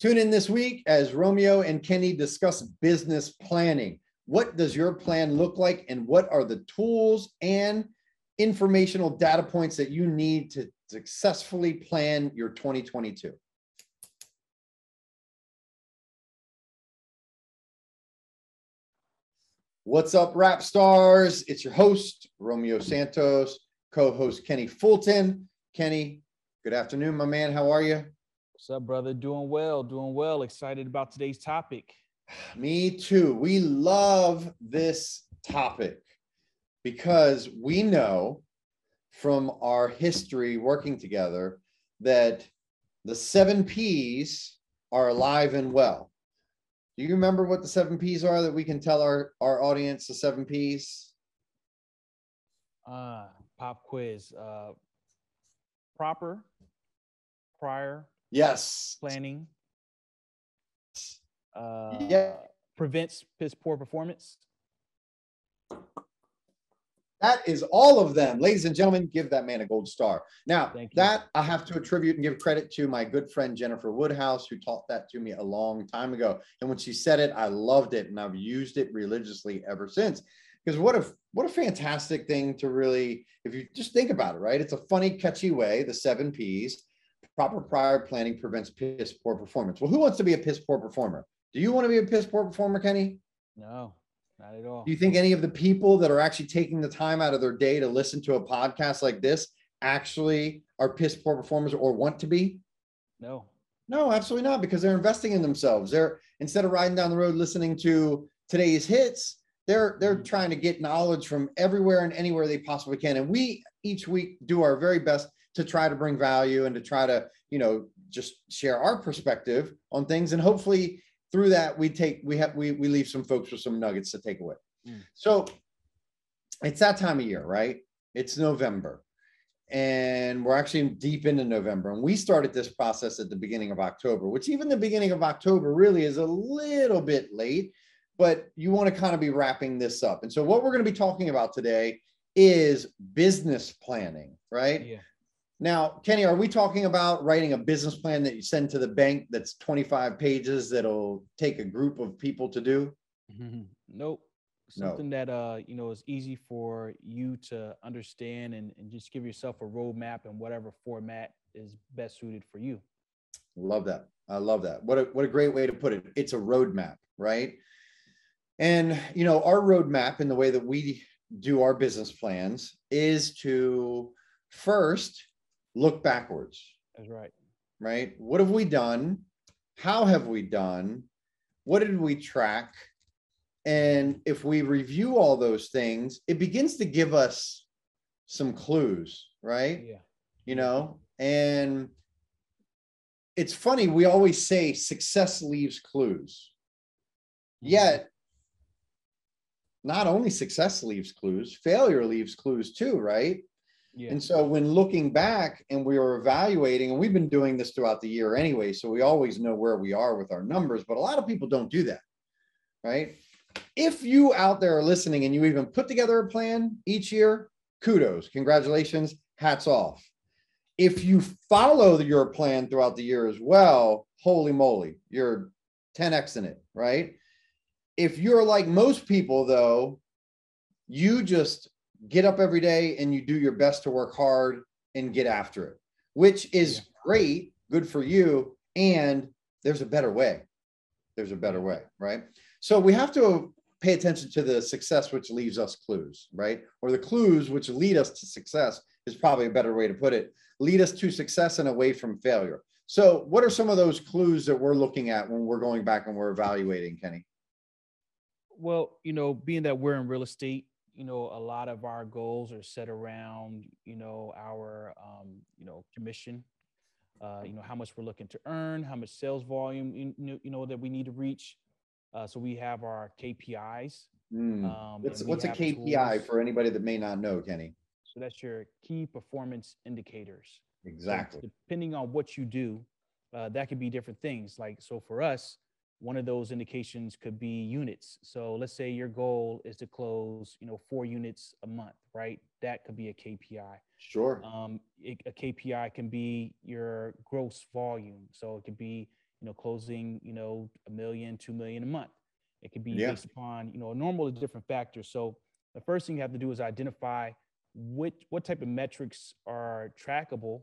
Tune in this week as Romeo and Kenny discuss business planning. What does your plan look like, and what are the tools and informational data points that you need to successfully plan your 2022? What's up, rap stars? It's your host, Romeo Santos, co host Kenny Fulton. Kenny, good afternoon, my man. How are you? What's up, brother? Doing well, doing well. Excited about today's topic. Me too. We love this topic because we know from our history working together that the seven P's are alive and well. Do you remember what the seven P's are that we can tell our, our audience the seven P's? Uh, pop quiz. Uh, proper, prior, Yes. planning. Uh, Yeah. Prevents piss poor performance. That is all of them. Ladies and gentlemen, give that man a gold star. Now, that I have to attribute and give credit to my good friend Jennifer Woodhouse, who taught that to me a long time ago. And when she said it, I loved it and I've used it religiously ever since. Because what a what a fantastic thing to really, if you just think about it, right? It's a funny, catchy way, the seven P's. Proper prior planning prevents piss poor performance. Well, who wants to be a piss poor performer? Do you want to be a piss poor performer, Kenny? No, not at all. Do you think any of the people that are actually taking the time out of their day to listen to a podcast like this actually are piss poor performers or want to be? No. No, absolutely not, because they're investing in themselves. They're instead of riding down the road listening to today's hits, they're they're Mhm. trying to get knowledge from everywhere and anywhere they possibly can. And we each week do our very best to try to bring value and to try to, you know, just share our perspective on things. And hopefully through that we take we have we we leave some folks with some nuggets to take away. Mm. So it's that time of year, right? It's November and we're actually deep into November. And we started this process at the beginning of October, which even the beginning of October really is a little bit late, but you want to kind of be wrapping this up. And so, what we're going to be talking about today is business planning, right? Yeah. Now, Kenny, are we talking about writing a business plan that you send to the bank that's 25 pages that'll take a group of people to do? nope. No. Something that uh you know is easy for you to understand and, and just give yourself a roadmap in whatever format is best suited for you. Love that. I love that. What a what a great way to put it. It's a roadmap, right? And you know, our roadmap in the way that we do our business plans is to first look backwards, That's right. right? What have we done? How have we done? What did we track? And if we review all those things, it begins to give us some clues, right? Yeah. you know and it's funny we always say success leaves clues Mhm. yet not only success leaves clues failure leaves clues too right Yeah. and so when looking back and we are evaluating and we've been doing this throughout the year anyway so we always know where we are with our numbers but a lot of people don't do that right? If you out there are listening and you even put together a plan each year kudos congratulations hats off. If you follow your plan throughout the year as well holy moly you're 10x in it right? If you're like most people though you just get up every day and you do your best to work hard and get after it which is Yeah. great good for you and there's a better way. There's a better way right? So we have to pay attention to the success which leaves us clues right? Or the clues which lead us to success is probably a better way to put it. Lead us to success and away from failure. So what are some of those clues that we're looking at when we're going back and we're evaluating kenny? Well, you know, being that we're in real estate, you know, a lot of our goals are set around, you know, our, um, you know, commission, uh, you know, how much we're looking to earn, how much sales volume, you know, you know that we need to reach. Uh, so we have our KPIs. Hmm. Um, what's what's a kpi tools. for anybody that may not know kenny So that's your key performance indicators. So exactly depending on what you do, uh, that could be different things. Like, so for us, one of those indications could be units. So let's say your goal is to close, you know, four units a month, right? That could be a KPI. sure Um, it- a KPI can be your gross volume. So it could be, you know, closing, you know, a million, two million a month. It could be Yeah. based upon, you know, a normal of different factors. So the first thing you have to do is identify what what type of metrics are trackable,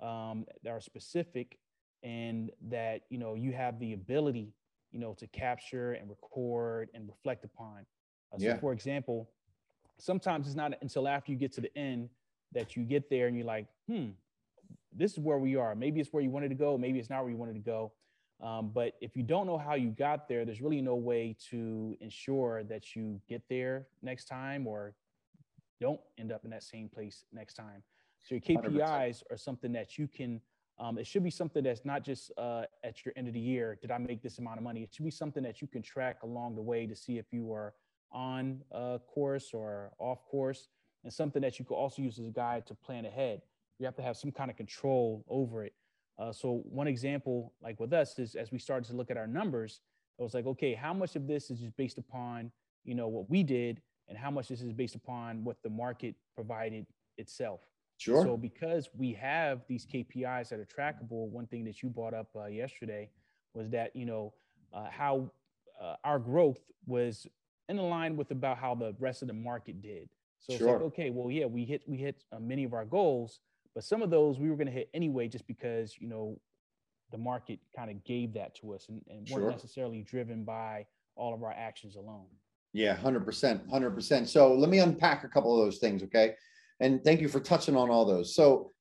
um, that are specific, and that you know you have the ability, you know, to capture and record and reflect upon. Uh, so, Yeah. for example, sometimes it's not until after you get to the end that you get there and you're like, hmm, this is where we are. Maybe it's where you wanted to go. Maybe it's not where you wanted to go. Um, but if you don't know how you got there, there's really no way to ensure that you get there next time or don't end up in that same place next time. So your 100%. KPIs are something that you can. Um, it should be something that's not just uh, at your end of the year. Did I make this amount of money? It should be something that you can track along the way to see if you are on uh, course or off course, and something that you could also use as a guide to plan ahead. You have to have some kind of control over it. Uh, so one example, like with us, is as we started to look at our numbers, it was like, okay, how much of this is just based upon you know what we did, and how much this is based upon what the market provided itself. Sure. So because we have these KPIs that are trackable, one thing that you brought up uh, yesterday was that you know uh, how uh, our growth was in line with about how the rest of the market did. So it's like, okay, well, yeah, we hit we hit uh, many of our goals, but some of those we were going to hit anyway, just because you know the market kind of gave that to us and, and weren't Sure. necessarily driven by all of our actions alone. Yeah, hundred percent, hundred percent. So let me unpack a couple of those things, okay? And thank you for touching on all those. So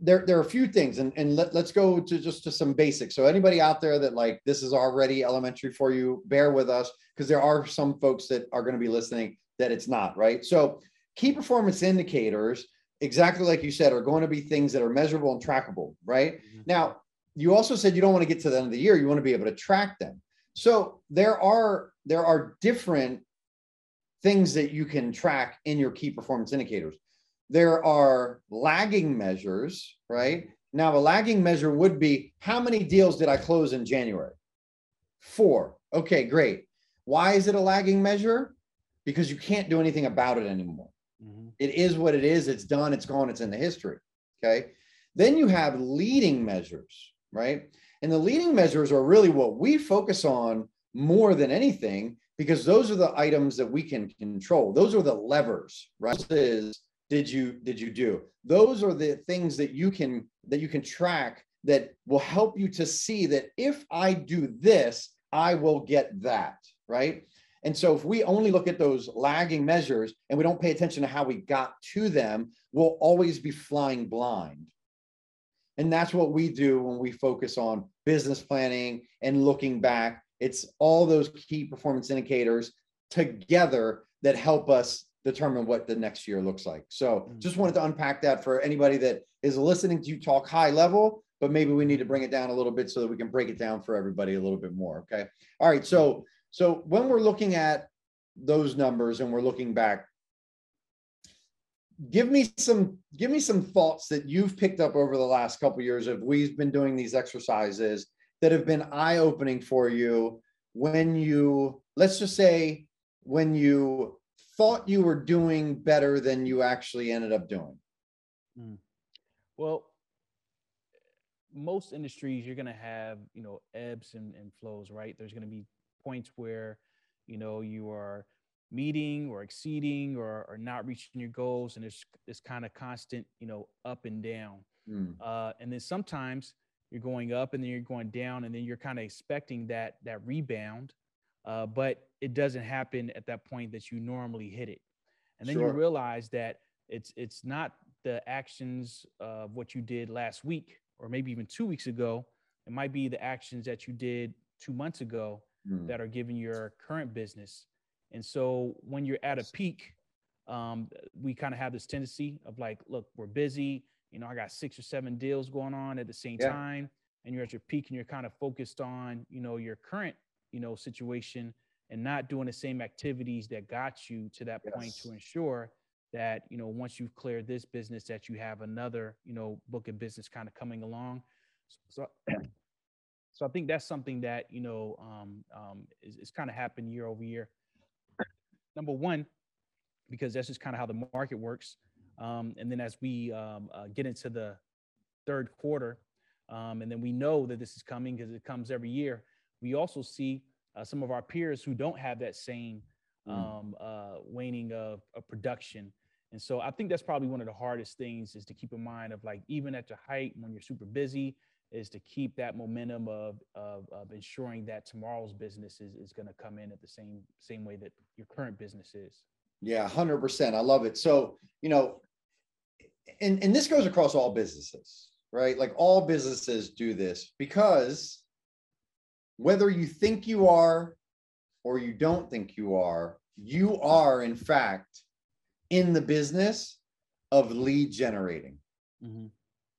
there, there are a few things, and, and let, let's go to just to some basics. So anybody out there that like this is already elementary for you, bear with us because there are some folks that are going to be listening that it's not, right? So key performance indicators, exactly like you said, are going to be things that are measurable and trackable, right? Mm-hmm. Now, you also said you don't want to get to the end of the year, you want to be able to track them. So there are there are different things that you can track in your key performance indicators. There are lagging measures, right? Now, a lagging measure would be how many deals did I close in January? Four. Okay, great. Why is it a lagging measure? Because you can't do anything about it anymore. Mhm. It is what it is. It's done. It's gone. It's in the history. Okay. Then you have leading measures, right? And the leading measures are really what we focus on more than anything because those are the items that we can control. Those are the levers, right? This Is did you did you do? Those are the things that you can that you can track that will help you to see that if I do this, I will get that, right? And so if we only look at those lagging measures and we don't pay attention to how we got to them, we'll always be flying blind. And that's what we do when we focus on business planning and looking back. It's all those key performance indicators together that help us determine what the next year looks like. So Mm. just wanted to unpack that for anybody that is listening to you talk high level, but maybe we need to bring it down a little bit so that we can break it down for everybody a little bit more. Okay. All right. So so when we're looking at those numbers and we're looking back, give me some give me some thoughts that you've picked up over the last couple years of we've been doing these exercises that have been eye-opening for you when you let's just say when you thought you were doing better than you actually ended up doing. Well, most industries you're going to have, you know, ebbs and, and flows, right? There's going to be points where, you know, you are meeting or exceeding or, or not reaching your goals. And there's this kind of constant, you know, up and down. Hmm, Uh, and then sometimes you're going up and then you're going down and then you're kind of expecting that, that rebound. Uh, but it doesn't happen at that point that you normally hit it. And then Sure. you realize that it's, it's not the actions of what you did last week or maybe even two weeks ago. It might be the actions that you did two months ago hmm, that are giving your current business. And so when you're at a peak, um, we kind of have this tendency of like, look, we're busy. You know, I got six or seven deals going on at the same Yeah. time, and you're at your peak, and you're kind of focused on, you know, your current, you know, situation, and not doing the same activities that got you to that point to ensure that, you know, once you've cleared this business, that you have another, you know, book of business kind of coming along. So, so I think that's something that you know um, um, is, is kind of happened year over year. Number one, because that's just kind of how the market works. Um, and then as we um, uh, get into the third quarter, um, and then we know that this is coming because it comes every year. We also see uh, some of our peers who don't have that same mm. um, uh, waning of, of, production. And so I think that's probably one of the hardest things is to keep in mind of like even at your height when you're super busy is to keep that momentum of, of, of ensuring that tomorrow's business is, is going to come in at the same same way that your current business is. Yeah, 100%. I love it. So, you know, and, and this goes across all businesses, right? Like all businesses do this because whether you think you are or you don't think you are, you are, in fact, in the business of lead generating. Mm-hmm.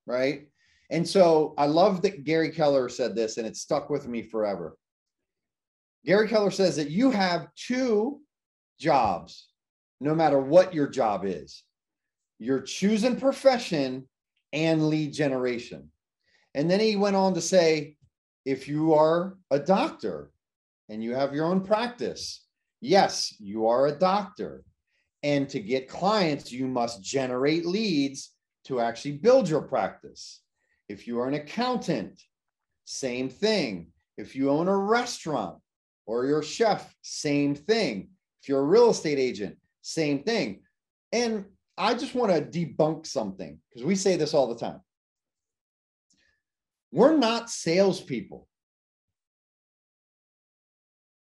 Right. And so I love that Gary Keller said this, and it stuck with me forever. Gary Keller says that you have two jobs, no matter what your job is your choosing profession and lead generation. And then he went on to say, if you are a doctor and you have your own practice, yes, you are a doctor. And to get clients, you must generate leads to actually build your practice. If you are an accountant, same thing. If you own a restaurant or you're a chef, same thing. If you're a real estate agent, same thing. And I just want to debunk something because we say this all the time. We're not salespeople.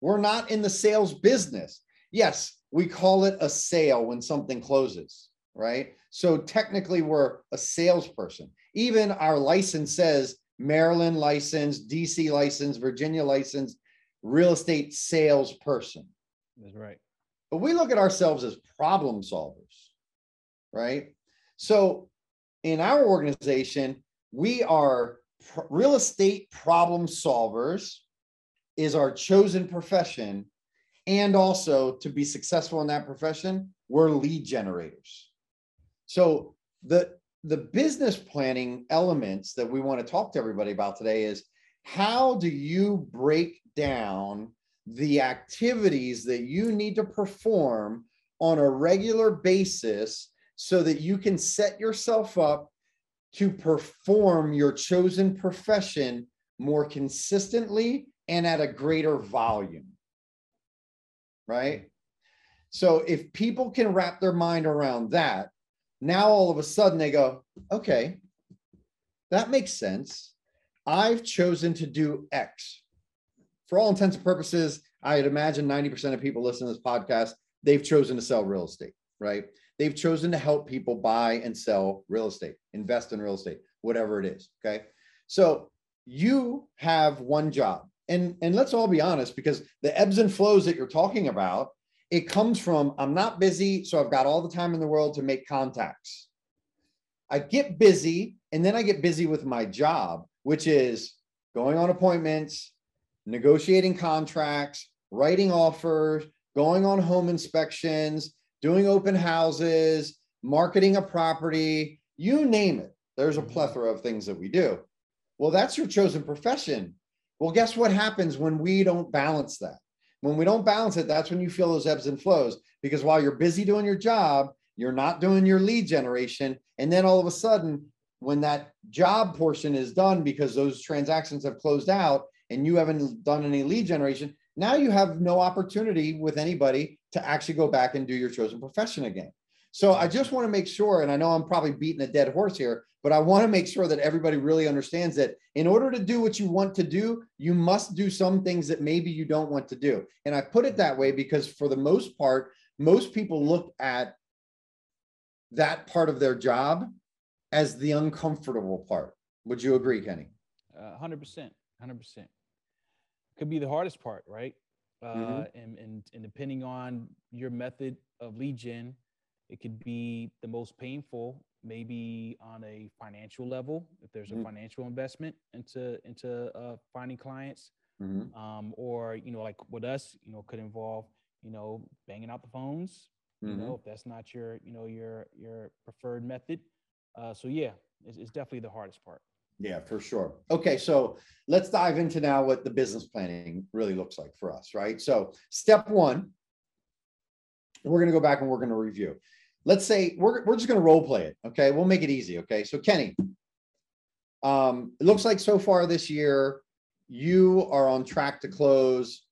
We're not in the sales business. Yes, we call it a sale when something closes, right? So technically, we're a salesperson. Even our license says Maryland license, DC license, Virginia license, real estate salesperson. That's right. But we look at ourselves as problem solvers, right? So in our organization, we are real estate problem solvers is our chosen profession. And also to be successful in that profession we're lead generators. So the the business planning elements that we want to talk to everybody about today is how do you break down the activities that you need to perform on a regular basis so that you can set yourself up to perform your chosen profession more consistently and at a greater volume. Right? So if people can wrap their mind around that, now all of a sudden they go, okay, that makes sense. I've chosen to do X. For all intents and purposes, I'd imagine 90% of people listening to this podcast, they've chosen to sell real estate, right? They've chosen to help people buy and sell real estate, invest in real estate, whatever it is. Okay. So you have one job and and let's all be honest because the ebbs and flows that you're talking about it comes from i'm not busy so i've got all the time in the world to make contacts i get busy and then i get busy with my job which is going on appointments negotiating contracts writing offers going on home inspections doing open houses marketing a property you name it there's a mm-hmm. plethora of things that we do well that's your chosen profession well, guess what happens when we don't balance that? When we don't balance it, that's when you feel those ebbs and flows. Because while you're busy doing your job, you're not doing your lead generation. And then all of a sudden, when that job portion is done because those transactions have closed out and you haven't done any lead generation, now you have no opportunity with anybody to actually go back and do your chosen profession again. So I just want to make sure, and I know I'm probably beating a dead horse here, but I want to make sure that everybody really understands that in order to do what you want to do, you must do some things that maybe you don't want to do. And I put it that way because for the most part, most people look at that part of their job as the uncomfortable part. Would you agree, Kenny? Uh, 100%. 100%. Could be the hardest part, right? Uh, mm-hmm. and, and, and depending on your method of lead gen, it could be the most painful maybe on a financial level if there's a mm-hmm. financial investment into into uh, finding clients mm-hmm. um, or you know like with us you know could involve you know banging out the phones mm-hmm. you know if that's not your you know your your preferred method uh, so yeah it's, it's definitely the hardest part yeah for sure okay so let's dive into now what the business planning really looks like for us right so step one we're going to go back and we're going to review let's say we're, we're just going to role play it. Okay. We'll make it easy. Okay. So, Kenny, Um, it looks like so far this year, you are on track to close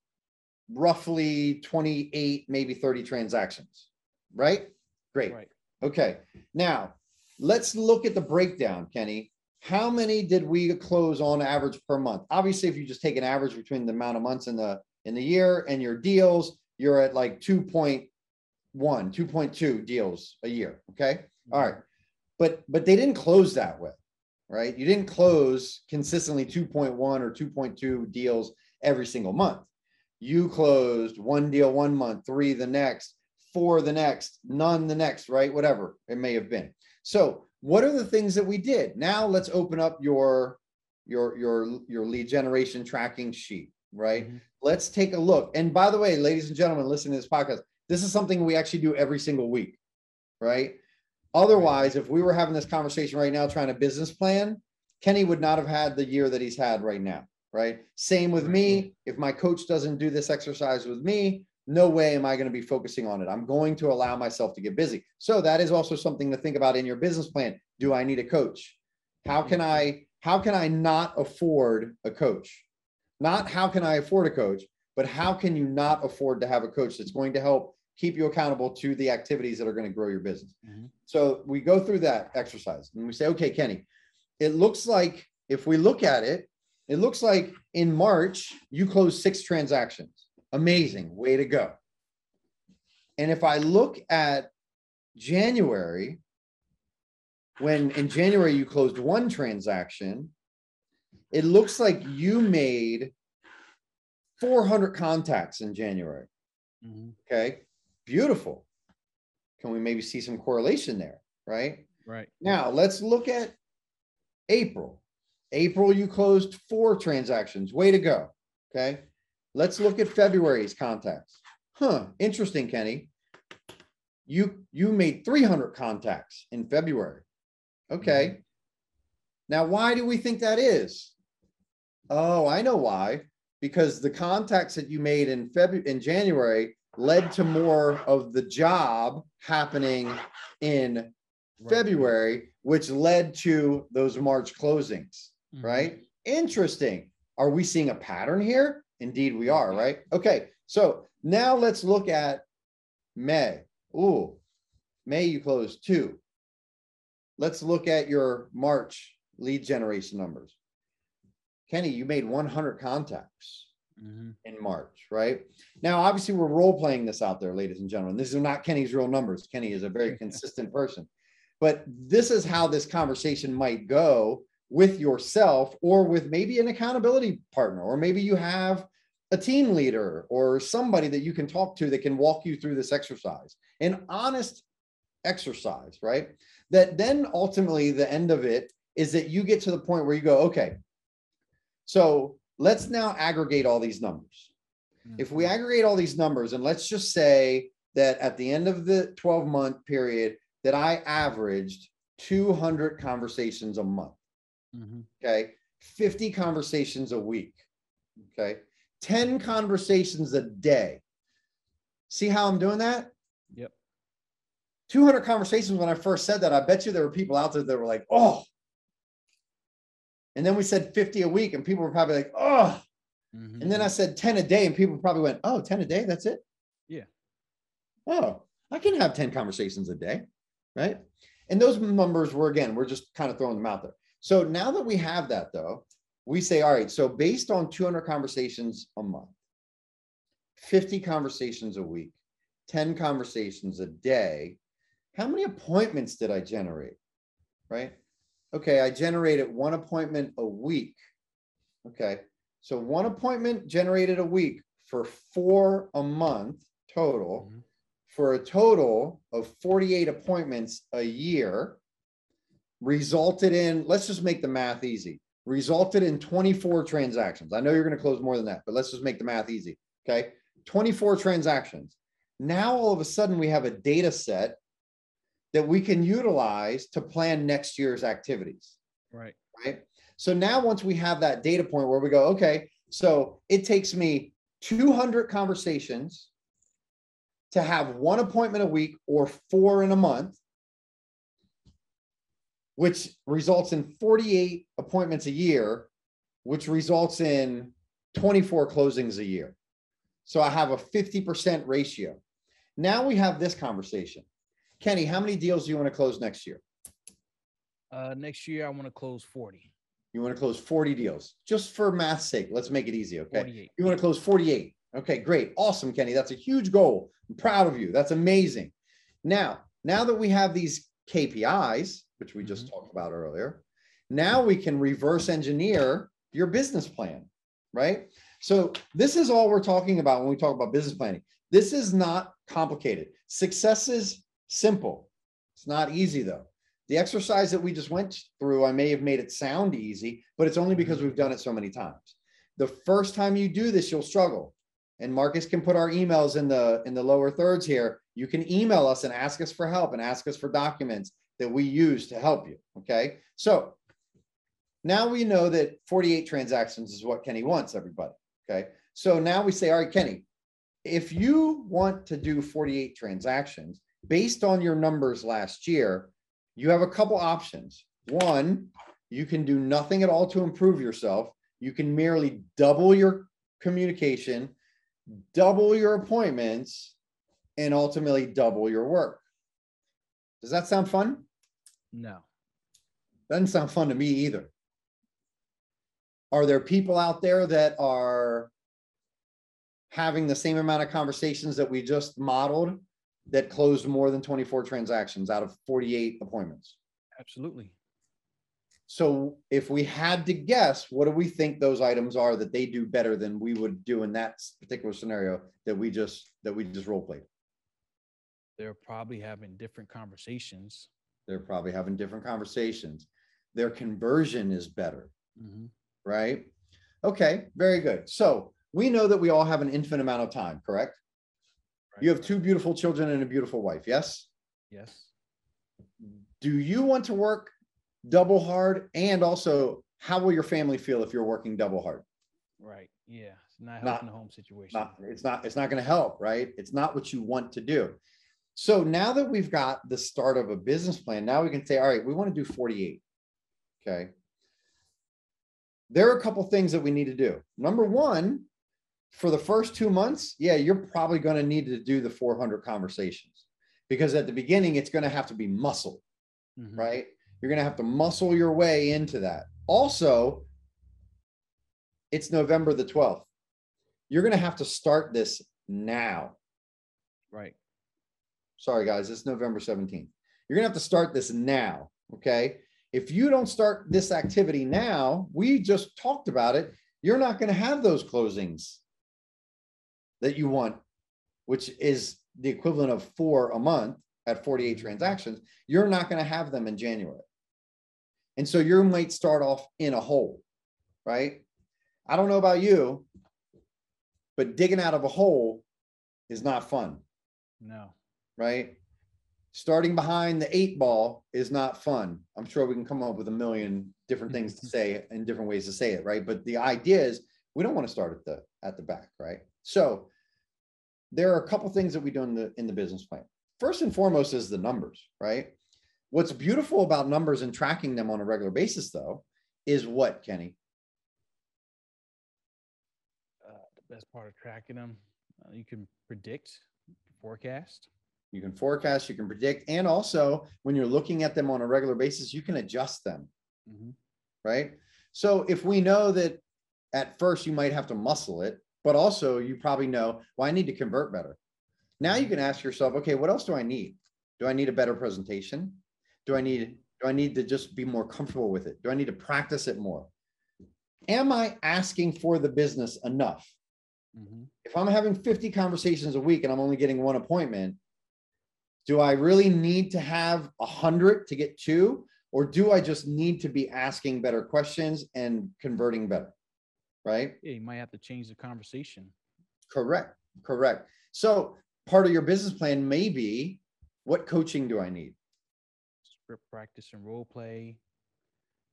roughly 28, maybe 30 transactions, right? Great. Right. Okay, now let's look at the breakdown, Kenny. How many did we close on average per month? Obviously, if you just take an average between the amount of months in the in the year and your deals, you're at like 2.1, 2.2 deals a year. Okay. Mm-hmm. All right. But but they didn't close that way, right? You didn't close consistently 2.1 or 2.2 deals every single month. You closed one deal one month, three the next, four the next, none the next, right? Whatever it may have been. So, what are the things that we did? Now let's open up your your your your lead generation tracking sheet, right? Mhm. Let's take a look. And by the way, ladies and gentlemen, listening to this podcast, this is something we actually do every single week, right? Otherwise, if we were having this conversation right now trying to business plan, Kenny would not have had the year that he's had right now, right? Same with me. If my coach doesn't do this exercise with me, no way am I going to be focusing on it. I'm going to allow myself to get busy. So that is also something to think about in your business plan. Do I need a coach? How can I how can I not afford a coach? Not how can I afford a coach, but how can you not afford to have a coach that's going to help keep you accountable to the activities that are going to grow your business. Mhm. So we go through that exercise and we say, okay, Kenny, it looks like if we look at it, it looks like in March you closed six transactions. Amazing, way to go. And if I look at January, when in January you closed one transaction, it looks like you made 400 contacts in January. Mhm. Okay, beautiful. Can we maybe see some correlation there? Right Right. now, let's look at April. April, you closed four transactions. Way to go. Okay, let's look at February's contacts. Huh, interesting, Kenny. You you made 300 contacts in February. Okay. Now, why do we think that is? Oh, I know why. Because the contacts that you made in February in January led to more of the job happening in. February, which led to those March closings, Mhm. right? Interesting. Are we seeing a pattern here? Indeed, we are, right? Okay, so now let's look at May. Ooh, May you closed two. Let's look at your March lead generation numbers. Kenny, you made 100 contacts Mhm. in March, right? Now, obviously, we're role playing this out there, ladies and gentlemen. These are not Kenny's real numbers. Kenny is a very consistent person. But this is how this conversation might go with yourself or with maybe an accountability partner, or maybe you have a team leader or somebody that you can talk to that can walk you through this exercise. An honest exercise, right? That then ultimately the end of it is that you get to the point where you go, okay, so let's now aggregate all these numbers. If we Mhm. aggregate all these numbers and let's just say that at the end of the 12 month period that I averaged 200 conversations a month, Mhm. okay? 50 conversations a week, okay? 10 conversations a day. See how I'm doing that? Yep. 200 conversations when I first said that, I bet you there were people out there that were like, "Oh." And then we said 50 a week and people were probably like, "Oh." Mhm. And then I said 10 a day, and people probably went, Oh, 10 a day, that's it? Yeah. Oh, I can have 10 conversations a day. Right. And those numbers were again, we're just kind of throwing them out there. So now that we have that though, we say, all right, so based on 200 conversations a month, 50 conversations a week, 10 conversations a day, how many appointments did I generate? Right. Okay, I generated one appointment a week. Okay, so one appointment generated a week for four a month total, Mhm. for a total of 48 appointments a year, resulted in, let's just make the math easy, resulted in 24 transactions. I know you're going to close more than that, but let's just make the math easy. Okay, 24 transactions. Now all of a sudden we have a data set that we can utilize to plan next year's activities Right. right? So now once we have that data point where we go, okay, so it takes me 200 conversations to have one appointment a week or four in a month. Which results in 48 appointments a year, which results in 24 closings a year. So I have a 50% ratio. Now we have this conversation. Kenny, how many deals do you want to close next year? Uh, next year, I want to close 40. You want to close 40 deals just for math's sake. Let's make it easy. Okay. 48. You want to close 48. Okay, great. Awesome, Kenny. That's a huge goal. I'm proud of you. That's amazing. Now, now that we have these KPIs, which we just mm-hmm. talked about earlier, now we can reverse engineer your business plan, right? So this is all we're talking about when we talk about business planning. This is not complicated. Success is simple. It's not easy though. The exercise that we just went through, I may have made it sound easy, but it's only because mm-hmm. we've done it so many times. The first time you do this, you'll struggle. And Marcus can put our emails in the in the lower thirds here. You can email us and ask us for help and ask us for documents that we use to help you. Okay. So now we know that 48 transactions is what Kenny wants, everybody. Okay. So now we say, all right, Kenny, if you want to do 48 transactions based on your numbers last year, you have a couple options. One, you can do nothing at all to improve yourself. You can merely double your communication, double your appointments, and ultimately double your work. Does that sound fun? No. Doesn't sound fun to me either. Are there people out there that are having the same amount of conversations that we just modeled that closed more than 24 transactions out of 48 appointments? Absolutely. So if we had to guess, what do we think those items are that they do better than we would do in that particular scenario that we just that we just role played? They're probably having different conversations. They're probably having different conversations. Their conversion is better, Mhm. right? Okay, very good. So we know that we all have an infinite amount of time, correct? You have two beautiful children and a beautiful wife, yes? Yes. Do you want to work double hard? And also, how will your family feel if you're working double hard? Right. Yeah. It's not Not- helping the home situation. not it's not it's not going to help right it's not what you want to do so now that we've got the start of a business plan now we can say all right we want to do 48 okay there are a couple things that we need to do number one for the first two months yeah you're probably going to need to do the 400 conversations because at the beginning it's going to have to be muscle Mhm. right? You're going to have to muscle your way into that. Also, it's November the 12th. You're going to have to start this now. Right. Sorry, guys, it's November 17th. You're going to have to start this now. Okay. If you don't start this activity now, we just talked about it. You're not going to have those closings that you want, which is the equivalent of four a month at 48 transactions. You're not going to have them in January. And so you might start off in a hole, right? I don't know about you, but digging out of a hole is not fun No. Right? Starting behind the eight ball is not fun. I'm sure we can come up with a million different things to say and different ways to say it, right? But the idea is we don't want to start at the at the back, right? So there are a couple things that we do in the in the business plan. First and foremost is the numbers, right? What's beautiful about numbers and tracking them on a regular basis, though, is what, Kenny? Uh, the best part of tracking them, uh, you can predict, forecast. You can forecast, you can predict, and also when you're looking at them on a regular basis, you can adjust them. Mhm. right? So if we know that at first you might have to muscle it, but also you probably know, well, I need to convert better. Now you can ask yourself, okay, what else do I need? Do I need a better presentation? Do I need do I need to just be more comfortable with it? Do I need to practice it more? Am I asking for the business enough? Mhm. If I'm having 50 conversations a week and I'm only getting one appointment, do I really need to have a hundred to get two? Or do I just need to be asking better questions and converting better? Right? Yeah, you might have to change the conversation. Correct. Correct. So part of your business plan may be what coaching do I need? Script practice and role play.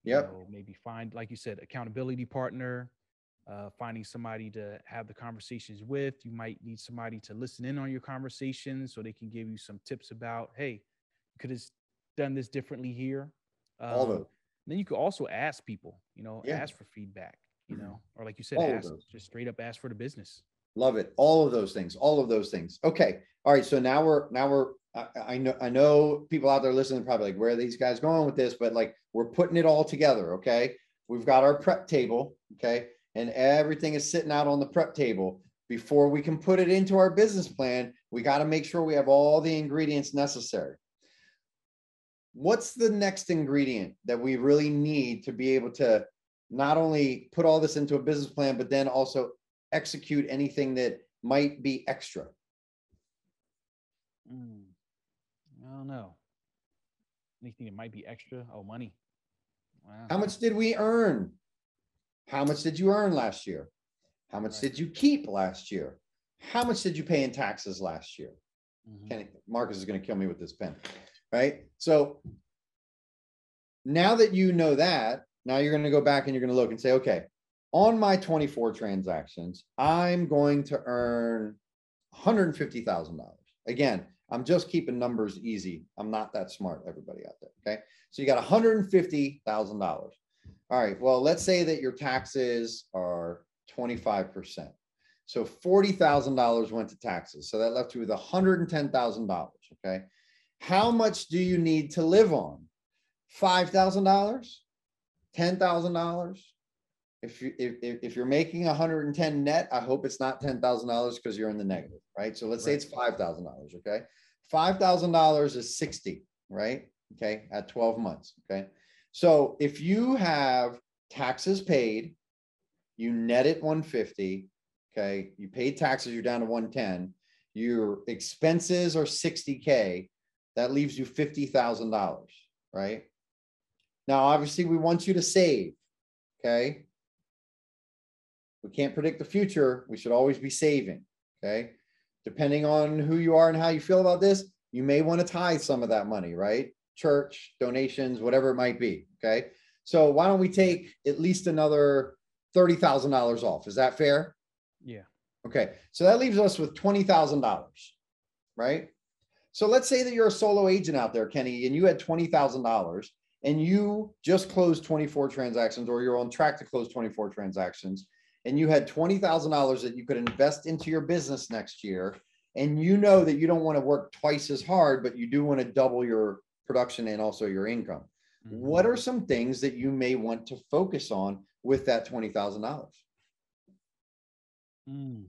Yep. know, maybe find, like you said, accountability partner. Uh, finding somebody to have the conversations with. You might need somebody to listen in on your conversations so they can give you some tips about, hey, you could have done this differently here. All Um, those. then you could also ask people, you know, Yeah. ask for feedback, you know, or like you said, All ask, just straight up ask for the business. Love it. All of those things, all of those things. Okay. All right. So now we're, now we're, I, I know, I know people out there listening probably like, where are these guys going with this? But like, we're putting it all together. Okay. We've got our prep table. Okay. And everything is sitting out on the prep table. Before we can put it into our business plan, we got to make sure we have all the ingredients necessary. What's the next ingredient that we really need to be able to not only put all this into a business plan, but then also execute anything that might be extra. Mm, I don't know. Anything that might be extra? Oh, money. Wow. How much did we earn? How much did you earn last year? How much did you keep last year? How much did you pay in taxes last year? Mhm. Kenny, Marcus is going to kill me with this pen, right? So now that you know that, now you're going to go back and you're going to look and say, okay, on my 24 transactions, I'm going to earn $150,000. Again, I'm just keeping numbers easy. I'm not that smart, everybody out there. Okay. So you got $150,000. All right. Well, let's say that your taxes are 25%. So $40,000 went to taxes. So that left you with $110,000. Okay. How much do you need to live on? $5,000? $10,000? If you, if, if, you're making 110 net, I hope it's not $10,000 because you're in the negative, right? So let's say it's $5,000. Okay. $5,000 is 60, right? Okay. At 12 months. Okay. So if you have taxes paid, you net it 150, okay, you paid taxes, you're down to 110, your expenses are 60K, that leaves you $50,000, right? Now, obviously, we want you to save, okay? We can't predict the future. We should always be saving, okay? Depending on who you are and how you feel about this, you may want to tithe some of that money, right? Church, donations, whatever it might be, okay? So why don't we take at least another $30,000 off? Is that fair? Yeah. Okay, so that leaves us with twenty thousand dollars, right? So let's say that you're a solo agent out there, Kenny, and you had twenty thousand dollars and you just closed 24 transactions or you're on track to close 24 transactions and you had $20,000 that you could invest into your business next year and you know that you don't want to work twice as hard but you do want to double your production and also your income. What Mhm. are some things that you may want to focus on with that $20,000? Mm.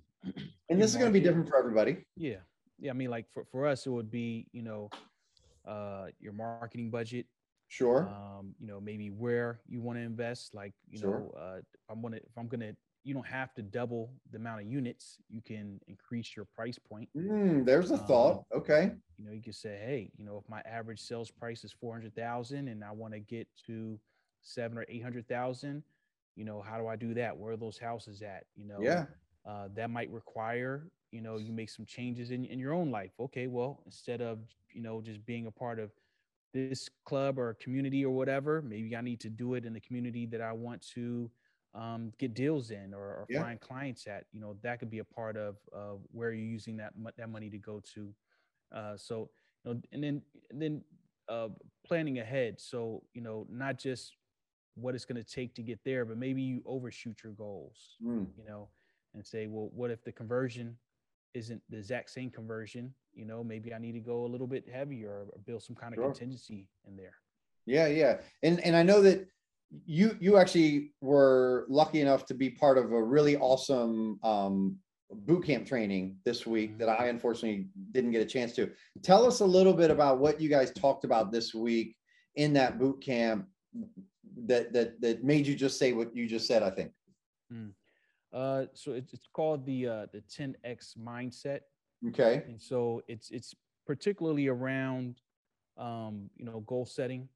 And this is going to be different for everybody. Yeah. Yeah. I mean, like for, for us, it would be, you know, uh, your marketing budget, Sure. um, you know, maybe where you want to invest. Like, you Sure. know, uh, I'm gonna, if I'm gonna, you don't have to double the amount of units. You can increase your price point. Hmm, there's a thought. Okay. You know, you can say, hey, you know, if my average sales price is four hundred thousand and I want to get to seven or eight hundred thousand, you know, how do I do that? Where are those houses at? You know, Yeah. uh, that might require you know you make some changes in, in your own life okay well instead of you know just being a part of this club or community or whatever maybe i need to do it in the community that i want to um, get deals in or, or Yeah. find clients at you know that could be a part of uh, where you're using that that money to go to uh, so you know and then and then uh, planning ahead so you know not just what it's going to take to get there but maybe you overshoot your goals Hmm, you know, and say, well, what if the conversion isn't the exact same conversion? You know, maybe I need to go a little bit heavier or build some kind of Sure. contingency in there. Yeah, yeah. And and I know that you you actually were lucky enough to be part of a really awesome um boot camp training this week that I unfortunately didn't get a chance to. Tell us a little bit about what you guys talked about this week in that boot camp that that that made you just say what you just said, I think. Uh, so it's, it's called the uh, the 10x mindset, Okay. and so it's it's particularly around um, you know goal setting,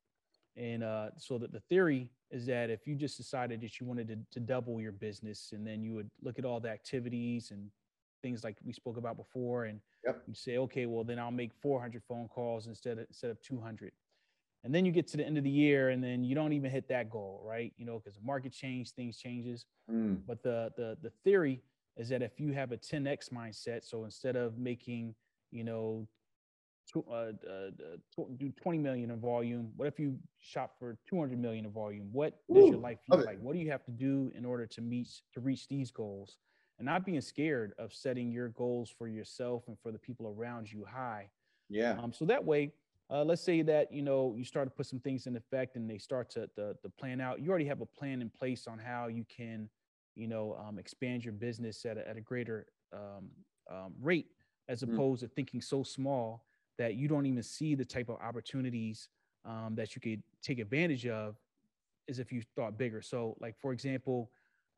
and uh, so that the theory is that if you just decided that you wanted to, to double your business, and then you would look at all the activities and things like we spoke about before, and Yep. you say, okay, well then I'll make 400 phone calls instead of instead of 200. And then you get to the end of the year, and then you don't even hit that goal, right? You know, because the market changed, things changes. Hmm, But the the the theory is that if you have a 10x mindset, so instead of making, you know, tw- uh, uh, tw- do 20 million in volume? What if you shop for 200 million in volume? What does your life it. like? What do you have to do in order to meet to reach these goals? And not being scared of setting your goals for yourself and for the people around you high. Yeah. Um, so that way, uh, let's say that you know you start to put some things in effect and they start to the, the plan out. You already have a plan in place on how you can, you know, um, expand your business at a, at a greater um, um, rate, as Mm. opposed to thinking so small that you don't even see the type of opportunities um, that you could take advantage of, is if you thought bigger. So, like for example,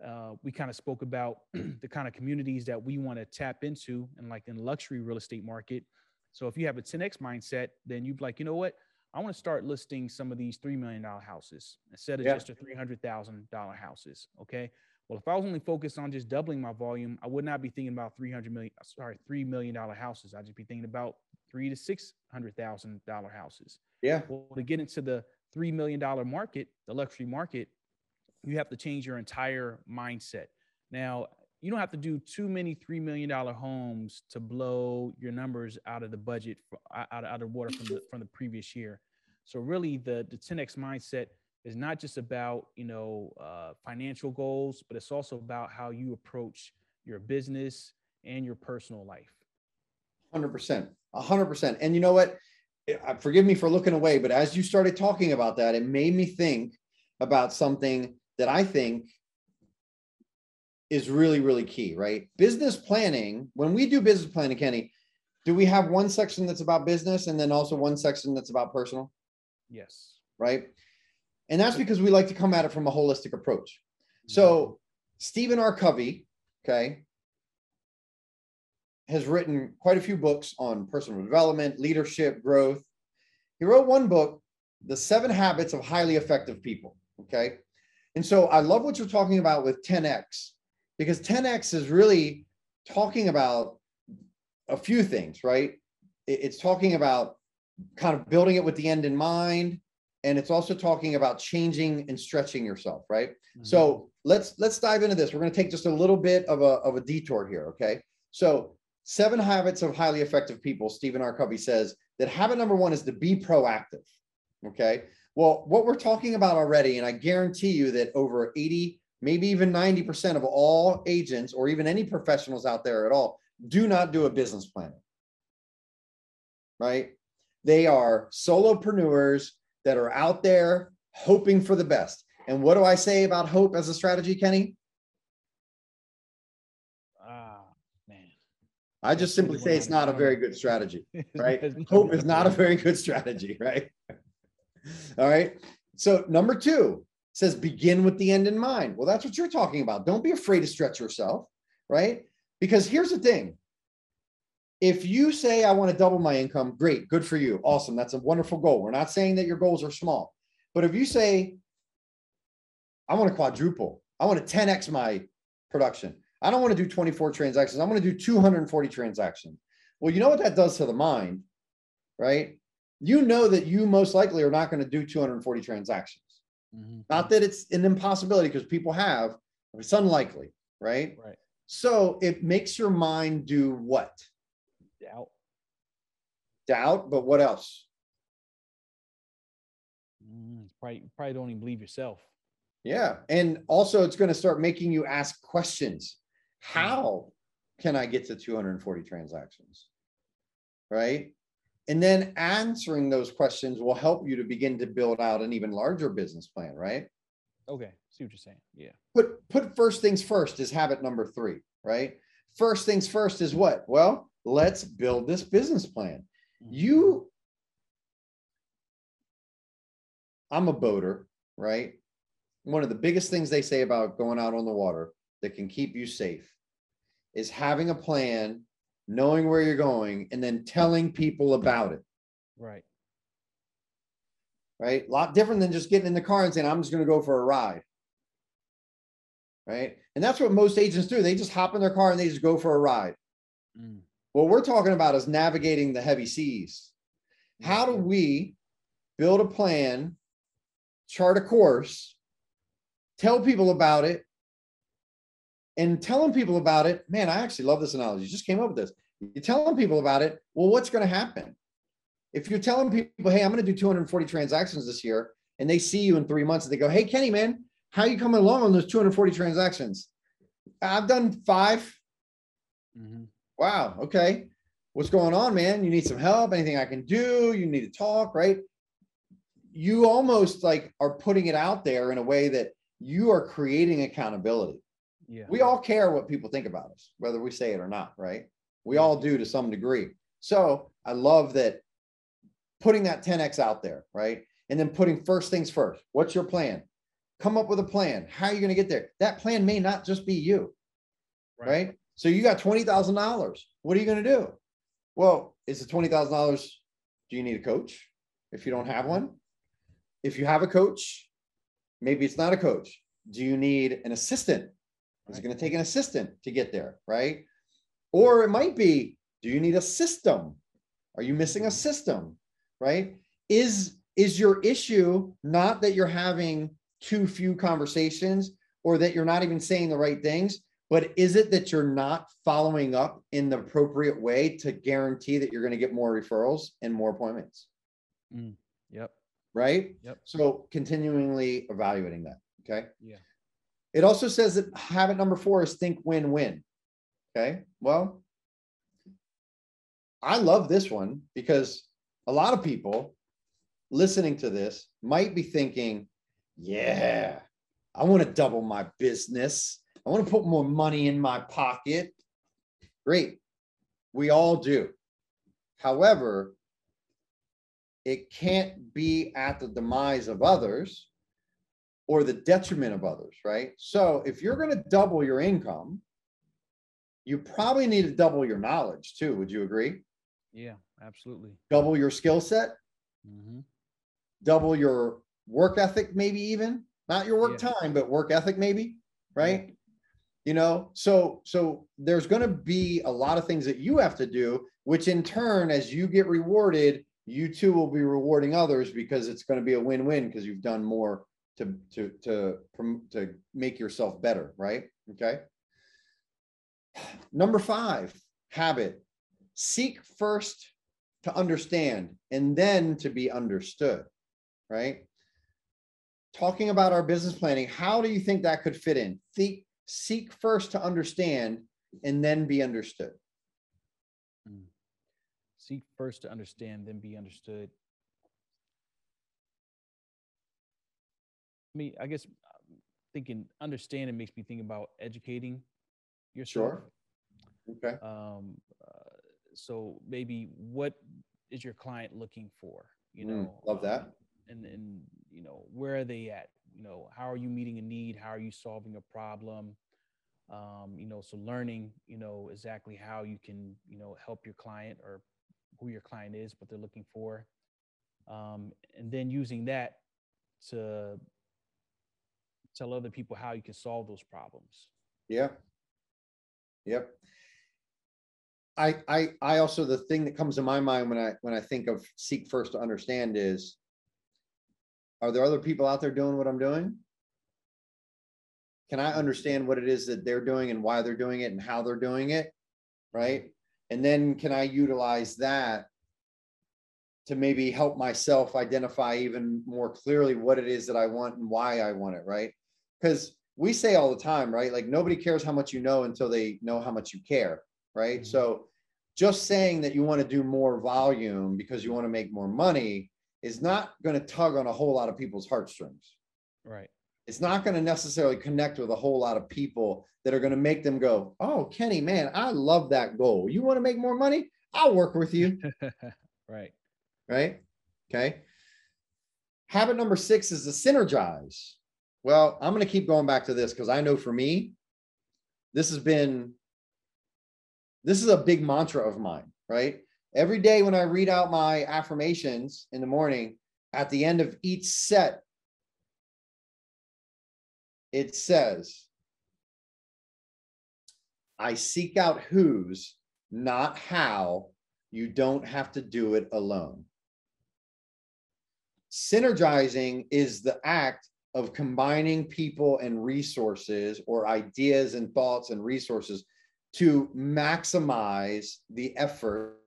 uh, we kind of spoke about the kind of communities that we want to tap into, and like in luxury real estate market. So if you have a 10x mindset, then you'd be like, you know what? I want to start listing some of these $3 million houses instead of Yeah. just a $300,000 houses. Okay. Well, if I was only focused on just doubling my volume, I would not be thinking about 300 million, sorry, $3 million houses. I'd just be thinking about three to $600,000 houses. Yeah. Well, to get into the $3 million market, the luxury market, you have to change your entire mindset. Now, you don't have to do too many $3 million homes to blow your numbers out of the budget, for, out, out of water from the, from the previous year. So really the, the 10X mindset is not just about, you know, uh, financial goals, but it's also about how you approach your business and your personal life. Hundred percent, hundred percent. And you know what? Forgive me for looking away, but as you started talking about that, it made me think about something that I think is really, really key, right? Business planning, when we do business planning, Kenny, do we have one section that's about business and then also one section that's about personal, Yes. right? And that's because we like to come at it from a holistic approach. Mm-hmm. So Stephen R. Covey, okay, has written quite a few books on personal development, leadership, growth. He wrote one book, The Seven Habits of Highly Effective People. Okay. And so I love what you're talking about with 10X because 10X is really talking about a few things, right? It's talking about kind of building it with the end in mind. And it's also talking about changing and stretching yourself, right? Mhm. So let's let's dive into this. We're going to take just a little bit of a of a detour here. Okay. So seven habits of highly effective people. Stephen R. Covey says that habit number one is to be proactive. Okay. Well, what we're talking about already, and I guarantee you that over 80, maybe even 90% of all agents or even any professionals out there at all do not do a business plan. Right? They are solopreneurs that are out there hoping for the best. And what do I say about hope as a strategy, Kenny? Ah, man. I just simply say it's not a very good strategy, right? Hope is not a very good strategy, right? All right. So number two says begin with the end in mind. Well, that's what you're talking about. Don't be afraid to stretch yourself, right? Because here's the thing. If you say, I want to double my income, great, good for you. Awesome. That's a wonderful goal. We're not saying that your goals are small. But if you say, I want to quadruple, I want to 10x my production. I don't want to do 24 transactions. I'm going to do 240 transactions. Well, you know what that does to the mind, right? You know that you most likely are not going to do 240 transactions. Mhm. Not that it's an impossibility because people have, but it's unlikely, right? Right. So it makes your mind do what? Doubt. Doubt, but what else? Mm, probably, probably don't even believe yourself. Yeah. And also, it's going to start making you ask questions. How can I get to 240 transactions? Right. And then answering those questions will help you to begin to build out an even larger business plan, right? Okay. See what you're saying. Yeah. Put put first things first is habit number three, right? First things first is what? Well, let's build this business plan. Mhm. You, I'm a boater, right? One of the biggest things they say about going out on the water that can keep you safe is having a plan, knowing where you're going, and then telling people about it, Right. right? A lot different than just getting in the car and saying, I'm just going to go for a ride. Right. And that's what most agents do. They just hop in their car and they just go for a ride. Mm. What we're talking about is navigating the heavy seas. How do we build a plan, chart a course, tell people about it, and telling people about it? Man, I actually love this analogy. You Just came up with this. You're telling people about it. Well, what's going to happen? if you're telling people, hey, I'm going to do 240 transactions this year, and they see you in three months and they go, hey, Kenny, man, how you coming along on those 240 transactions? I've done 5 mm-hmm. Wow. Okay. What's going on, man? You need some help? Anything I can do? You need to talk, right? You almost like are putting it out there in a way that you are creating accountability. Yeah. We all care what people think about us, whether we say it or not, right? We all do to some degree. So I love that putting that 10x out there, right? And then putting first things first. What's your plan? Come up with a plan. How are you going to get there? That plan may not just be you, right? right? So you got $20,000. What are you going to do? Well, is it $20,000? Do you need a coach if you don't have one? If you have a coach, maybe it's not a coach. Do you need an assistant? Is it going to take an assistant to get there, right? Or it might be, do you need a system? Are you missing a system, right? Is is your issue not that you're having too few conversations or that you're not even saying the right things, but is it that you're not following up in the appropriate way to guarantee that you're going to get more referrals and more appointments? Mm, yep. Right? Yep. So continually evaluating that. Okay. Yeah. It also says that habit number four is think win win. Okay. Well, I love this one because a lot of people listening to this might be thinking, yeah, I want to double my business. I want to put more money in my pocket. Great. We all do. However, it can't be at the demise of others or the detriment of others, right? So if you're going to double your income, you probably need to double your knowledge too. Would you agree? Yeah, absolutely. Double your skill set, mm-hmm. double your work ethic, maybe even not your work yeah. time, but work ethic, maybe, right? You know, so so there's going to be a lot of things that you have to do, which in turn, as you get rewarded, you too will be rewarding others because it's going to be a win-win because you've done more to to to to make yourself better, right? Okay. Number five, habit. Seek first to understand and then to be understood, right? Talking about our business planning, how do you think that could fit in? Seek, seek first to understand and then be understood. Hmm. Seek first to understand, then be understood. I mean, I guess um, thinking understanding makes me think about educating yourself. Sure. Okay. Um, uh, so maybe what is your client looking for? You mm, know, mm, love that. Um, and and you know, where are they at? You know, how are you meeting a need? How are you solving a problem? Um, you know, so learning, you know, exactly how you can, you know, help your client or who your client is, what they're looking for, um, and then using that to tell other people how you can solve those problems. Yeah. Yep. I, I, I also the thing that comes to my mind when I when I think of seek first to understand is, are there other people out there doing what I'm doing? Can I understand what it is that they're doing and why they're doing it and how they're doing it, right? And then can I utilize that to maybe help myself identify even more clearly what it is that I want and why I want it, right? Because we say all the time, right? Like nobody cares how much you know until they know how much you care, right? Mm-hmm. So just saying that you want to do more volume because you want to make more money is not going to tug on a whole lot of people's heartstrings. Right. It's not going to necessarily connect with a whole lot of people that are going to make them go, "Oh, Kenny, man, I love that goal. You want to make more money? I'll work with you." right. Right? Okay. Habit number 6 is to synergize. Well, I'm going to keep going back to this because I know for me, this has been this is a big mantra of mine, right? Every day when I read out my affirmations in the morning, at the end of each set, it says, I seek out who's, not how. You don't have to do it alone. Synergizing is the act of combining people and resources or ideas and thoughts and resources to maximize the effort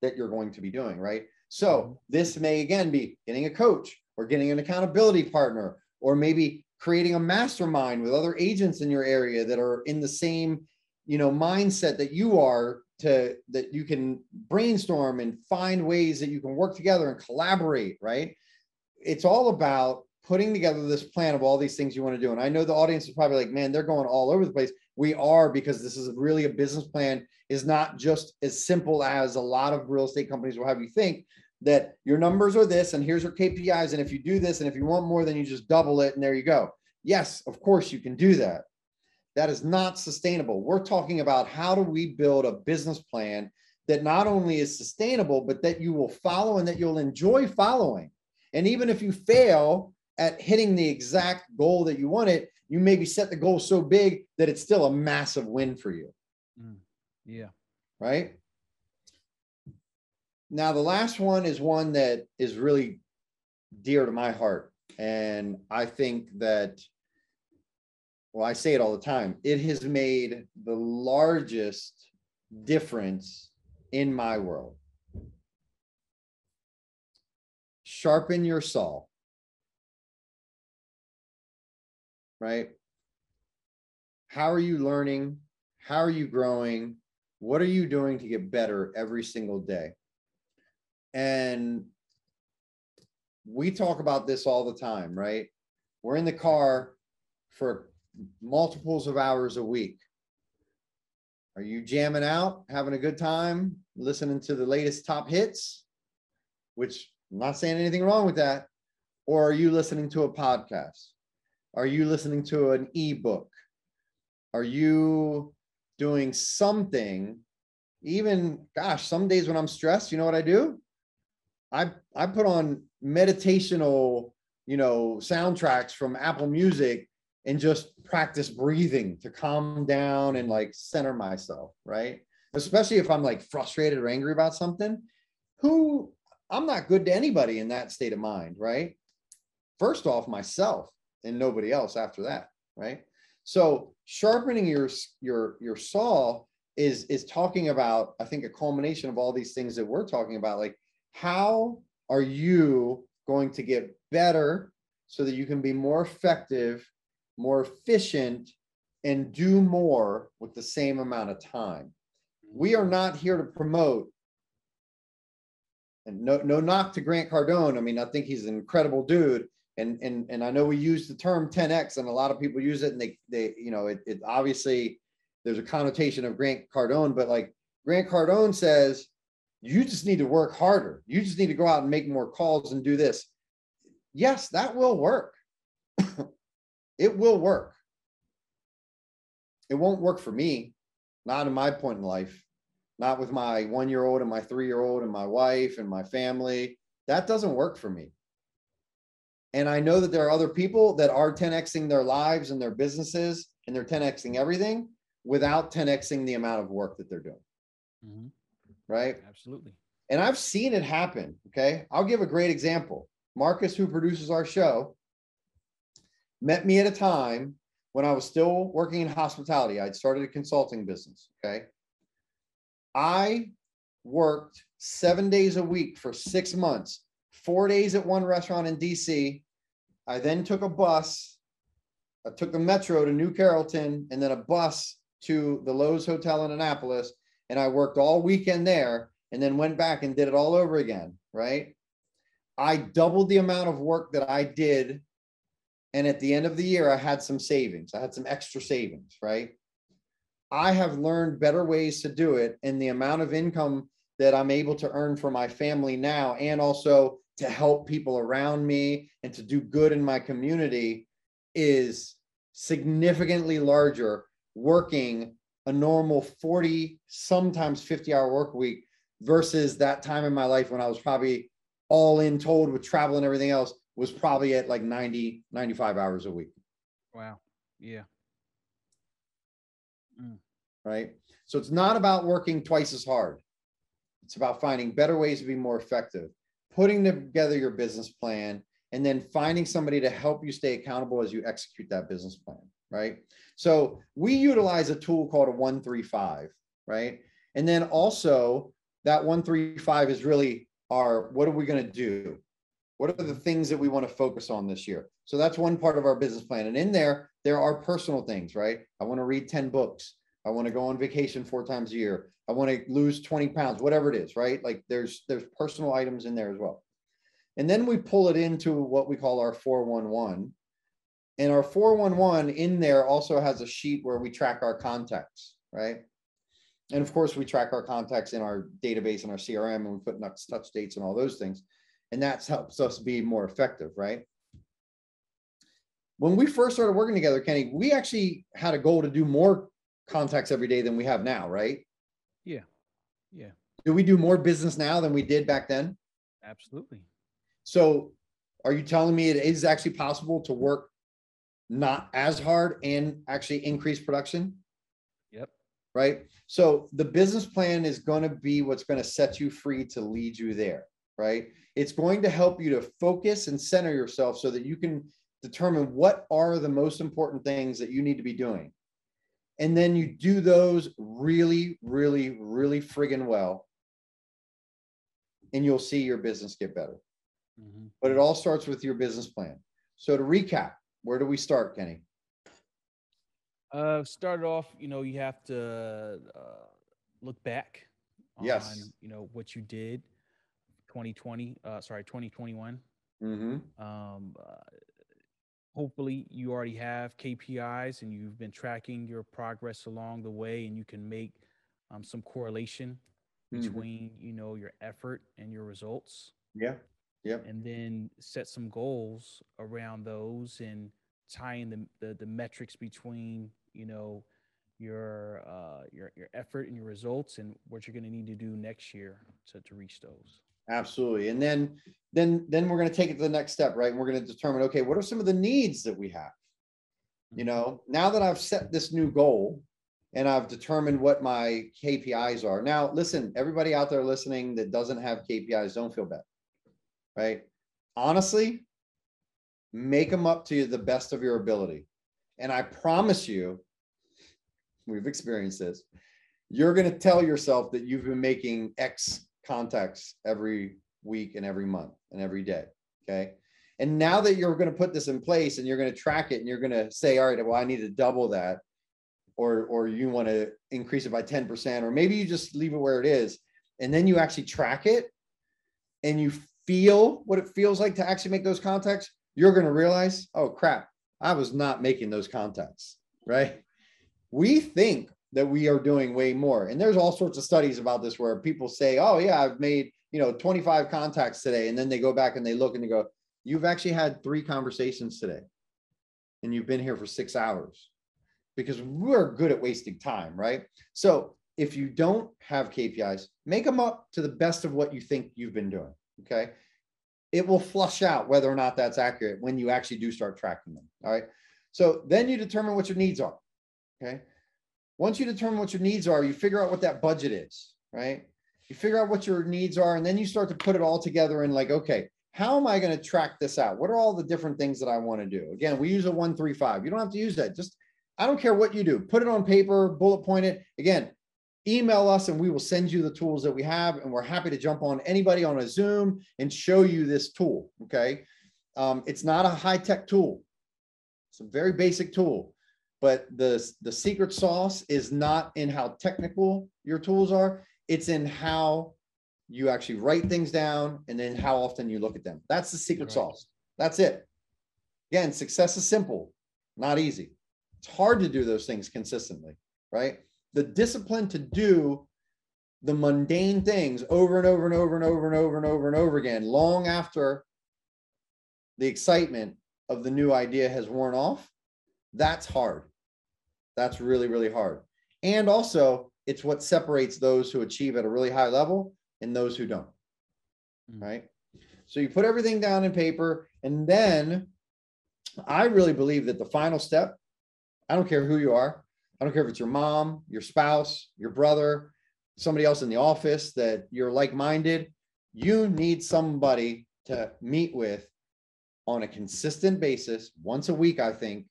that you're going to be doing, right? So mm-hmm. this may again be getting a coach or getting an accountability partner, or maybe creating a mastermind with other agents in your area that are in the same, you know, mindset that you are to that you can brainstorm and find ways that you can work together and collaborate, right? It's all about putting together this plan of all these things you want to do. And I know the audience is probably like, man, they're going all over the place. We are because this is really a business plan is not just as simple as a lot of real estate companies will have you think that your numbers are this and here's your KPIs. And if you do this and if you want more, then you just double it and there you go. Yes, of course you can do that. That is not sustainable. We're talking about how do we build a business plan that not only is sustainable, but that you will follow and that you'll enjoy following. And even if you fail at hitting the exact goal that you wanted, you maybe set the goal so big that it's still a massive win for you. Mm, yeah. Right. Now, the last one is one that is really dear to my heart. And I think that well, I say it all the time, it has made the largest difference in my world. Sharpen your saw. Right? How are you learning? How are you growing? What are you doing to get better every single day? And we talk about this all the time, right? We're in the car for multiples of hours a week. Are you jamming out, having a good time, listening to the latest top hits? Which I'm not saying anything wrong with that. Or are you listening to a podcast? Are you listening to an ebook? Are you doing something? Even, gosh, some days when I'm stressed, you know what I do? I I put on meditational, you know, soundtracks from Apple Music and just practice breathing to calm down and like center myself, right? Especially if I'm like frustrated or angry about something. Who I'm not good to anybody in that state of mind, right? First off, myself and nobody else after that, right? So sharpening your your your saw is is talking about I think a culmination of all these things that we're talking about like how are you going to get better so that you can be more effective more efficient, and do more with the same amount of time. We are not here to promote. And no, no knock to Grant Cardone. I mean, I think he's an incredible dude. And and and I know we use the term 10x, and a lot of people use it, and they they you know it, it obviously there's a connotation of Grant Cardone, but like Grant Cardone says, you just need to work harder. You just need to go out and make more calls and do this. Yes, that will work. It will work. It won't work for me, not in my point in life, not with my one year old and my three year old and my wife and my family. That doesn't work for me. And I know that there are other people that are 10xing their lives and their businesses and they're 10xing everything without 10xing the amount of work that they're doing. Mm-hmm. Right? Absolutely. And I've seen it happen. Okay. I'll give a great example. Marcus, who produces our show, met me at a time when I was still working in hospitality. I'd started a consulting business. Okay. I worked seven days a week for six months, four days at one restaurant in DC. I then took a bus. I took the metro to New Carrollton and then a bus to the Loews Hotel in Annapolis. And I worked all weekend there and then went back and did it all over again. Right. I doubled the amount of work that I did and at the end of the year, I had some savings. I had some extra savings, right? I have learned better ways to do it. And the amount of income that I'm able to earn for my family now, and also to help people around me and to do good in my community is significantly larger working a normal 40, sometimes 50 hour work week versus that time in my life when I was probably all in told with travel and everything else was probably at like 90, 95 hours a week. Wow. Yeah. Mm. Right. So it's not about working twice as hard. It's about finding better ways to be more effective, putting together your business plan, and then finding somebody to help you stay accountable as you execute that business plan. Right. So we utilize a tool called a 135. Right. And then also that 135 is really our what are we going to do? What are the things that we want to focus on this year? So that's one part of our business plan. And in there, there are personal things, right? I want to read 10 books. I want to go on vacation four times a year. I want to lose 20 pounds, whatever it is, right? Like there's there's personal items in there as well. And then we pull it into what we call our 411. And our 411 in there also has a sheet where we track our contacts, right? And of course, we track our contacts in our database and our CRM and we put next touch dates and all those things. And that helps us be more effective, right? When we first started working together, Kenny, we actually had a goal to do more contacts every day than we have now, right? Yeah. Do we do more business now than we did back then? Absolutely. So are you telling me it is actually possible to work not as hard and actually increase production? Yep. Right. So the business plan is going to be what's going to set you free to lead you there. Right. It's going to help you to focus and center yourself so that you can determine what are the most important things that you need to be doing. And then you do those really, really, really friggin' well. And you'll see your business get better. Mm-hmm. But it all starts with your business plan. So to recap, where do we start, Kenny? Uh, started off, you know, you have to uh, look back. On, yes. You know what you did, 2020. Uh, sorry, 2021. Mm-hmm. Um, uh, hopefully, you already have KPIs and you've been tracking your progress along the way, and you can make um, some correlation mm-hmm. between, you know, your effort and your results. Yeah. Yep. And then set some goals around those and tying the, the, the metrics between, you know, your uh your your effort and your results and what you're going to need to do next year to, to reach those absolutely and then then then we're going to take it to the next step right and we're going to determine okay what are some of the needs that we have you mm-hmm. know now that i've set this new goal and i've determined what my kpis are now listen everybody out there listening that doesn't have kpis don't feel bad right? Honestly, make them up to the best of your ability. And I promise you, we've experienced this, you're going to tell yourself that you've been making X contacts every week and every month and every day. Okay. And now that you're going to put this in place and you're going to track it and you're going to say, all right, well, I need to double that. Or, or you want to increase it by 10%, or maybe you just leave it where it is. And then you actually track it and you feel what it feels like to actually make those contacts, you're going to realize, oh crap, I was not making those contacts, right? We think that we are doing way more. And there's all sorts of studies about this where people say, oh yeah, I've made, you know, 25 contacts today. And then they go back and they look and they go, you've actually had three conversations today and you've been here for six hours because we're good at wasting time, right? So if you don't have KPIs, make them up to the best of what you think you've been doing. Okay. It will flush out whether or not that's accurate when you actually do start tracking them. All right. So then you determine what your needs are. Okay. Once you determine what your needs are, you figure out what that budget is, right? You figure out what your needs are, and then you start to put it all together and like, okay, how am I going to track this out? What are all the different things that I want to do? Again, we use a one, three, five. You don't have to use that. Just, I don't care what you do. Put it on paper, bullet point it. Again, email us and we will send you the tools that we have. And we're happy to jump on anybody on a Zoom and show you this tool. Okay. Um, it's not a high tech tool, it's a very basic tool. But the, the secret sauce is not in how technical your tools are, it's in how you actually write things down and then how often you look at them. That's the secret right. sauce. That's it. Again, success is simple, not easy. It's hard to do those things consistently, right? the discipline to do the mundane things over and over and over and over and over and over and over again, long after the excitement of the new idea has worn off, that's hard. That's really, really hard. And also, it's what separates those who achieve at a really high level and those who don't. Mm. Right. So you put everything down in paper, and then I really believe that the final step, I don't care who you are, I don't care if it's your mom, your spouse, your brother, somebody else in the office that you're like minded. You need somebody to meet with on a consistent basis, once a week, I think,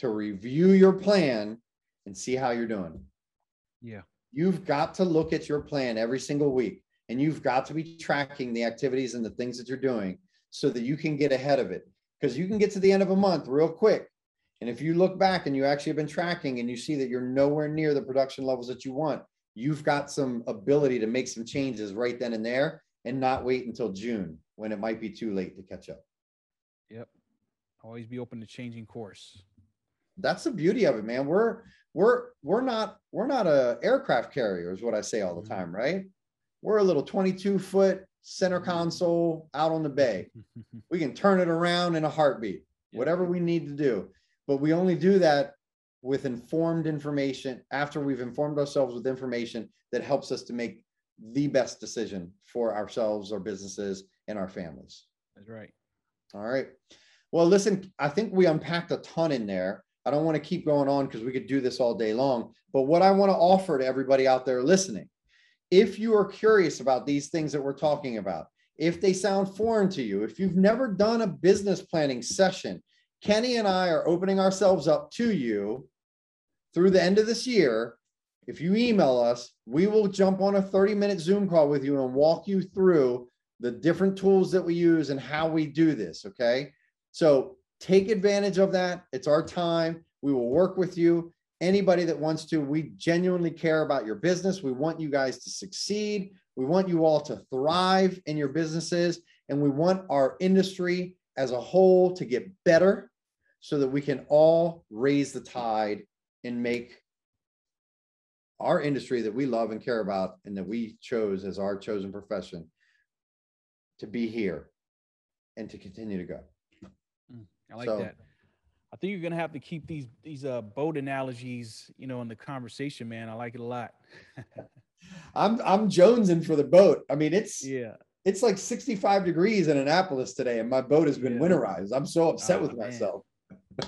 to review your plan and see how you're doing. Yeah. You've got to look at your plan every single week And you've got to be tracking the activities and the things that you're doing so that you can get ahead of it. Because you can get to the end of a month real quick. And if you look back and you actually have been tracking and you see that you're nowhere near the production levels that you want, you've got some ability to make some changes right then and there and not wait until June when it might be too late to catch up. Yep. Always be open to changing course. That's the beauty of it, man. We're we're we're not we're not a aircraft carrier, is what I say all the Mm-hmm. time, right? We're a little 22 foot center Mm-hmm. console out on the bay. We can turn it around in a heartbeat, whatever we need to do. But we only do that with informed information after we've informed ourselves with information that helps us to make the best decision for ourselves, our businesses, and our families. That's right. All right. Well, listen, I think we unpacked a ton in there. I don't want to keep going on because we could do this all day long. But what I want to offer to everybody out there listening, if you are curious about these things that we're talking about, if they sound foreign to you, if you've never done a business planning session, Kenny and I are opening ourselves up to you through the end of this year. If you email us, we will jump on a 30 minute Zoom call with you and walk you through the different tools that we use and how we do this. Okay. So take advantage of that. It's our time. We will work with you. Anybody that wants to, we genuinely care about your business. We want you guys to succeed. We want you all to thrive in your businesses. And we want our industry as a whole to get better so that we can all raise the tide and make our industry that we love and care about and that we chose as our chosen profession to be here and to continue to go. I like So- that. I think you're gonna have to keep these these uh boat analogies, you know, in the conversation, man. I like it a lot. I'm I'm jonesing for the boat. I mean, it's yeah. it's like 65 degrees in Annapolis today, and my boat has been Yeah. winterized. I'm so upset Oh, with man. myself.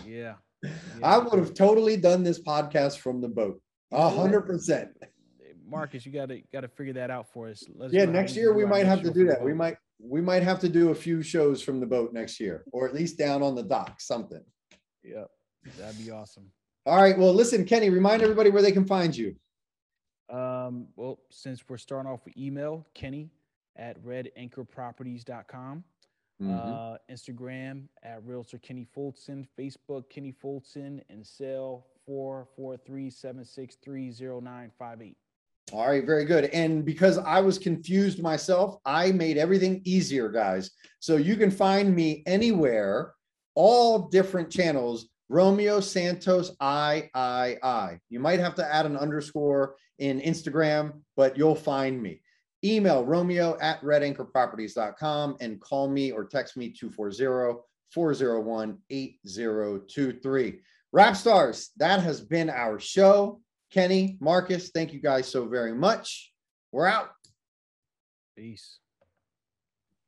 Yeah. I would have totally done this podcast from the boat. A hundred percent. Marcus, you gotta gotta figure that out for us. Let us Yeah, next year we might have to do that. We might we might have to do a few shows from the boat next year, or at least down on the dock, something. Yep. That'd be awesome. All right. Well, listen, Kenny, remind everybody where they can find you. Um, well, since we're starting off with email, Kenny at redanchorproperties.com. Mhm. Uh, Instagram at Realtor Kenny Fulton, Facebook Kenny Fulton, and cell four four three seven six three zero nine five eight. All right, very good. And because I was confused myself, I made everything easier, guys. So you can find me anywhere, all different channels. Romeo Santos I I I. You might have to add an underscore in Instagram, but you'll find me. Email romeo at redanchorproperties.com and call me or text me 240 401 8023. Rap stars, that has been our show. Kenny, Marcus, thank you guys so very much. We're out. Peace.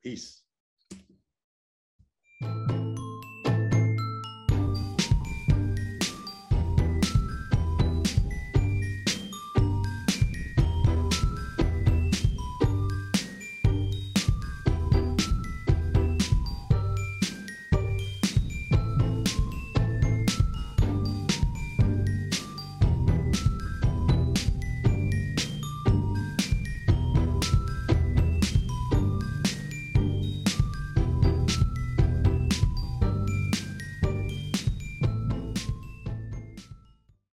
Peace.